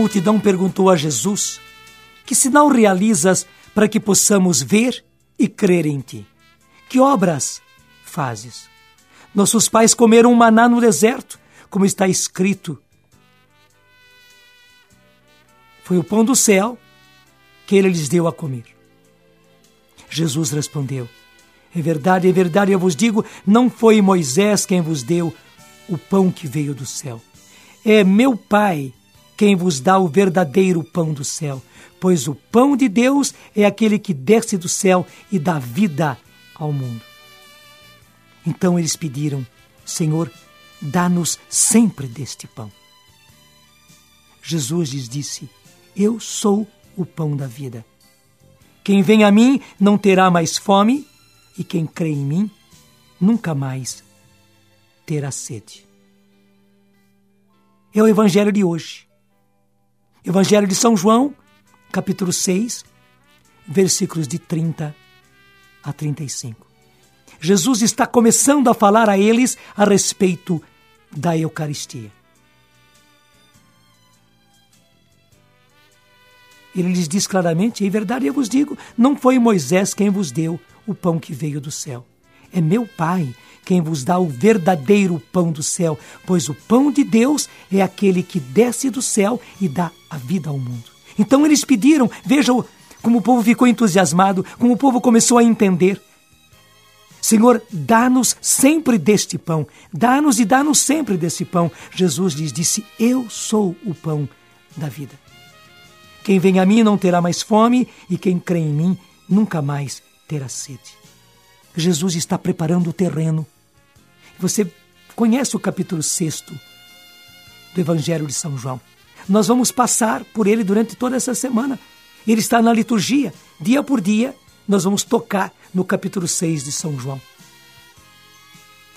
multidão perguntou a Jesus: Que sinal realizas para que possamos ver e crer em ti? Que obras fazes? Nossos pais comeram maná no deserto, como está escrito. Foi o pão do céu que ele lhes deu a comer. Jesus respondeu: É verdade, é verdade, eu vos digo, não foi Moisés quem vos deu o pão que veio do céu. É meu Pai quem vos dá o verdadeiro pão do céu, pois o pão de Deus é aquele que desce do céu e dá vida ao mundo. Então eles pediram: Senhor, dá-nos sempre deste pão. Jesus lhes disse: Eu sou o pão da vida. Quem vem a mim não terá mais fome, e quem crê em mim nunca mais terá sede. É o Evangelho de hoje. Evangelho de São João, capítulo 6, versículos de 30 a 35. Jesus está começando a falar a eles a respeito da Eucaristia. Ele lhes diz claramente: em verdade eu vos digo, não foi Moisés quem vos deu o pão que veio do céu. É meu Pai quem vos dá o verdadeiro pão do céu, pois o pão de Deus é aquele que desce do céu e dá a vida ao mundo. Então eles pediram, vejam como o povo ficou entusiasmado, como o povo começou a entender. Senhor, dá-nos sempre deste pão, dá-nos e dá-nos sempre desse pão. Jesus lhes disse: Eu sou o pão da vida. Quem vem a mim não terá mais fome, e quem crê em mim nunca mais terá sede. Jesus está preparando o terreno. Você conhece o capítulo 6 do Evangelho de São João. Nós vamos passar por ele durante toda essa semana. Ele está na liturgia. Dia por dia, nós vamos tocar no capítulo 6 de São João.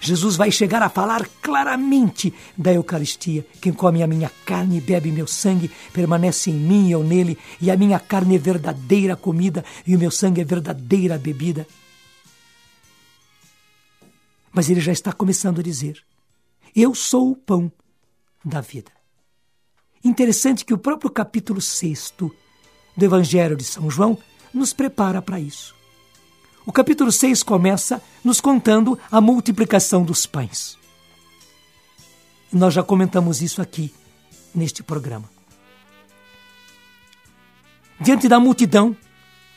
Jesus vai chegar a falar claramente da Eucaristia. Quem come a minha carne e bebe meu sangue permanece em mim e eu nele, e a minha carne é verdadeira comida e o meu sangue é verdadeira bebida. Mas ele já está começando a dizer: Eu sou o pão da vida. Interessante que o próprio capítulo 6 do Evangelho de São João nos prepara para isso. O capítulo 6 começa nos contando a multiplicação dos pães. Nós já comentamos isso aqui neste programa. Diante da multidão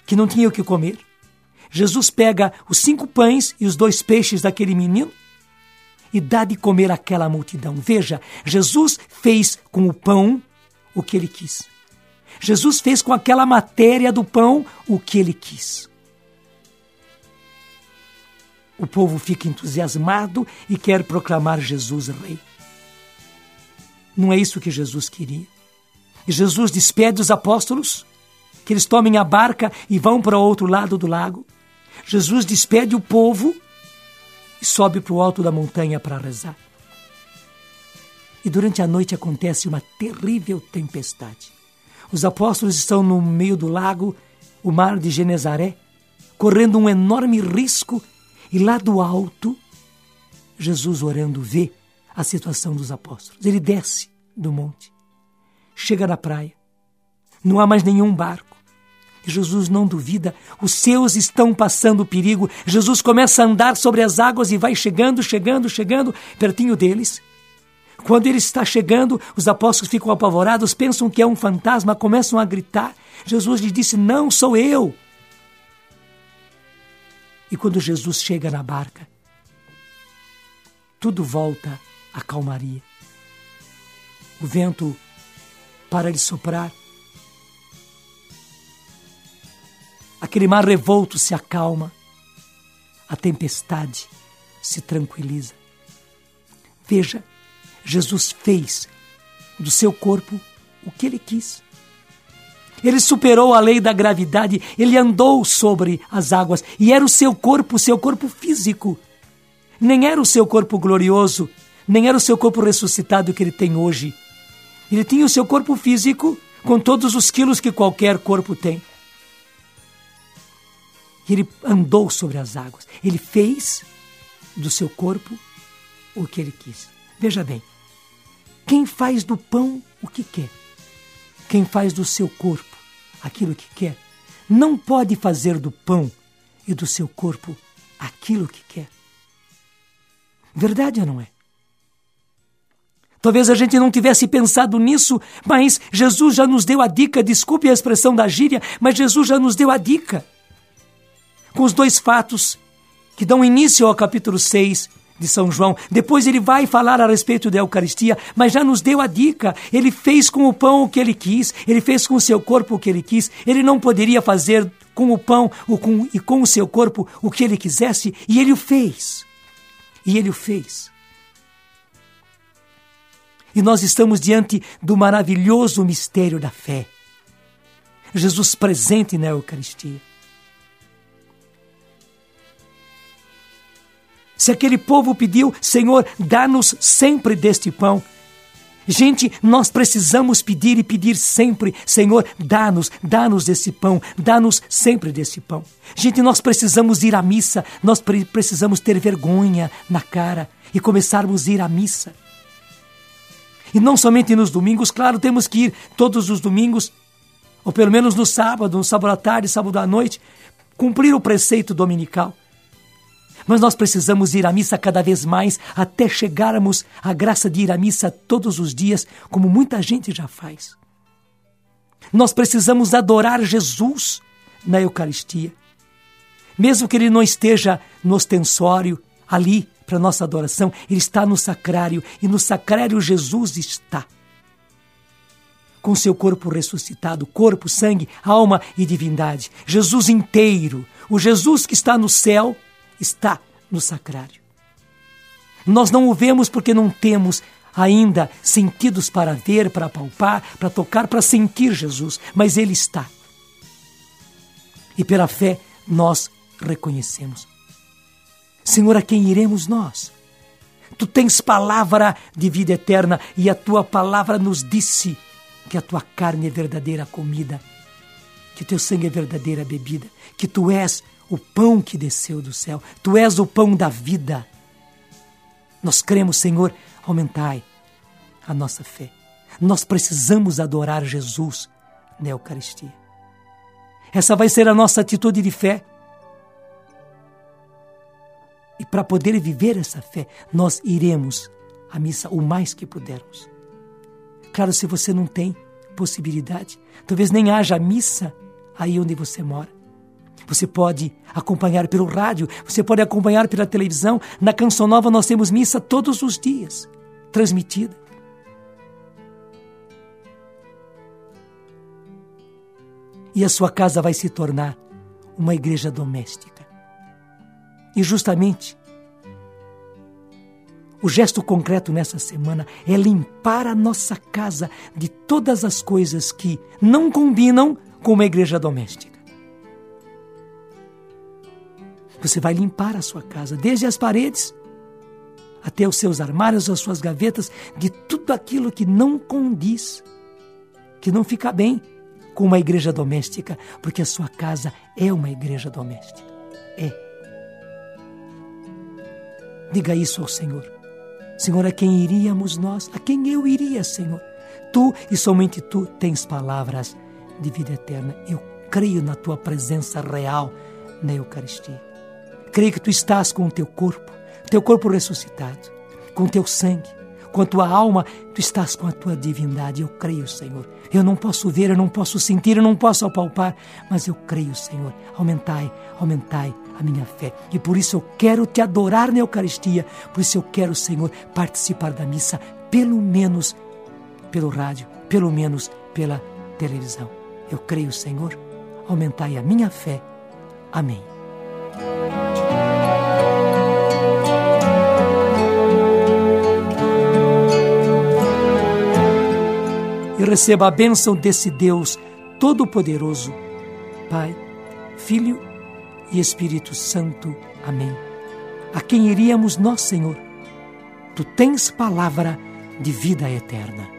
que não tinha o que comer, Jesus pega os cinco pães e os dois peixes daquele menino e dá de comer àquela multidão. Veja, Jesus fez com o pão o que ele quis. Jesus fez com aquela matéria do pão o que ele quis. O povo fica entusiasmado e quer proclamar Jesus rei. Não é isso que Jesus queria. Jesus despede os apóstolos, que eles tomem a barca e vão para o outro lado do lago. Jesus despede o povo e sobe para o alto da montanha para rezar. E durante a noite acontece uma terrível tempestade. Os apóstolos estão no meio do lago, o mar de Genezaré, correndo um enorme risco e lá do alto, Jesus orando vê a situação dos apóstolos. Ele desce do monte, chega na praia, não há mais nenhum barco. Jesus não duvida, os seus estão passando perigo. Jesus começa a andar sobre as águas e vai chegando, chegando, chegando pertinho deles. Quando ele está chegando, os apóstolos ficam apavorados, pensam que é um fantasma, começam a gritar. Jesus lhe disse: Não sou eu. E quando Jesus chega na barca, tudo volta à calmaria. O vento para de soprar. Aquele mar revolto se acalma. A tempestade se tranquiliza. Veja, Jesus fez do seu corpo o que ele quis. Ele superou a lei da gravidade, ele andou sobre as águas e era o seu corpo, o seu corpo físico. Nem era o seu corpo glorioso, nem era o seu corpo ressuscitado que ele tem hoje. Ele tinha o seu corpo físico com todos os quilos que qualquer corpo tem. Ele andou sobre as águas. Ele fez do seu corpo o que ele quis. Veja bem, quem faz do pão o que quer Quem faz do seu corpo aquilo que quer, não pode fazer do pão e do seu corpo aquilo que quer. Verdade ou não é? Talvez a gente não tivesse pensado nisso, mas Jesus já nos deu a dica, desculpe a expressão da gíria, mas Jesus já nos deu a dica. Com os dois fatos que dão início ao capítulo 6 de São João. Depois ele vai falar a respeito da Eucaristia, mas já nos deu a dica. Ele fez com o pão o que ele quis, ele fez com o seu corpo o que ele quis. Ele não poderia fazer com o pão com, e com o seu corpo o que ele quisesse, e ele o fez. E ele o fez. E nós estamos diante do maravilhoso mistério da fé. Jesus presente na Eucaristia. Se aquele povo pediu, Senhor, dá-nos sempre deste pão. Gente, nós precisamos pedir e pedir sempre, Senhor, dá-nos, dá-nos desse pão, dá-nos sempre desse pão. Gente, nós precisamos ir à missa, nós pre precisamos ter vergonha na cara e começarmos a ir à missa. E não somente nos domingos, claro, temos que ir todos os domingos, ou pelo menos no sábado, no sábado à tarde, sábado à noite, cumprir o preceito dominical. Mas nós precisamos ir à missa cada vez mais até chegarmos à graça de ir à missa todos os dias, como muita gente já faz. Nós precisamos adorar Jesus na Eucaristia. Mesmo que ele não esteja no ostensório, ali para nossa adoração, ele está no sacrário e no sacrário Jesus está. Com seu corpo ressuscitado, corpo, sangue, alma e divindade. Jesus inteiro, o Jesus que está no céu está no sacrário. Nós não o vemos porque não temos ainda sentidos para ver, para palpar, para tocar, para sentir Jesus, mas Ele está. E pela fé nós reconhecemos. Senhor, a quem iremos nós? Tu tens palavra de vida eterna e a tua palavra nos disse que a tua carne é verdadeira comida, que o teu sangue é verdadeira bebida, que tu és o pão que desceu do céu. Tu és o pão da vida. Nós cremos, Senhor, aumentai a nossa fé. Nós precisamos adorar Jesus na Eucaristia. Essa vai ser a nossa atitude de fé. E para poder viver essa fé, nós iremos à missa o mais que pudermos. Claro, se você não tem possibilidade, talvez nem haja missa aí onde você mora. Você pode acompanhar pelo rádio, você pode acompanhar pela televisão. Na Canção Nova nós temos missa todos os dias, transmitida. E a sua casa vai se tornar uma igreja doméstica. E justamente o gesto concreto nessa semana é limpar a nossa casa de todas as coisas que não combinam com uma igreja doméstica. Você vai limpar a sua casa, desde as paredes até os seus armários, as suas gavetas, de tudo aquilo que não condiz, que não fica bem com uma igreja doméstica, porque a sua casa é uma igreja doméstica. É. Diga isso ao Senhor. Senhor, a quem iríamos nós? A quem eu iria, Senhor? Tu e somente tu tens palavras de vida eterna. Eu creio na tua presença real na Eucaristia. Creio que tu estás com o teu corpo, teu corpo ressuscitado, com o teu sangue, com a tua alma, tu estás com a tua divindade. Eu creio, Senhor. Eu não posso ver, eu não posso sentir, eu não posso apalpar, mas eu creio, Senhor. Aumentai, aumentai a minha fé. E por isso eu quero te adorar na Eucaristia. Por isso eu quero, Senhor, participar da missa, pelo menos pelo rádio, pelo menos pela televisão. Eu creio, Senhor. Aumentai a minha fé. Amém. e receba a bênção desse Deus Todo-Poderoso, Pai, Filho e Espírito Santo. Amém. A quem iríamos nós, Senhor? Tu tens palavra de vida eterna.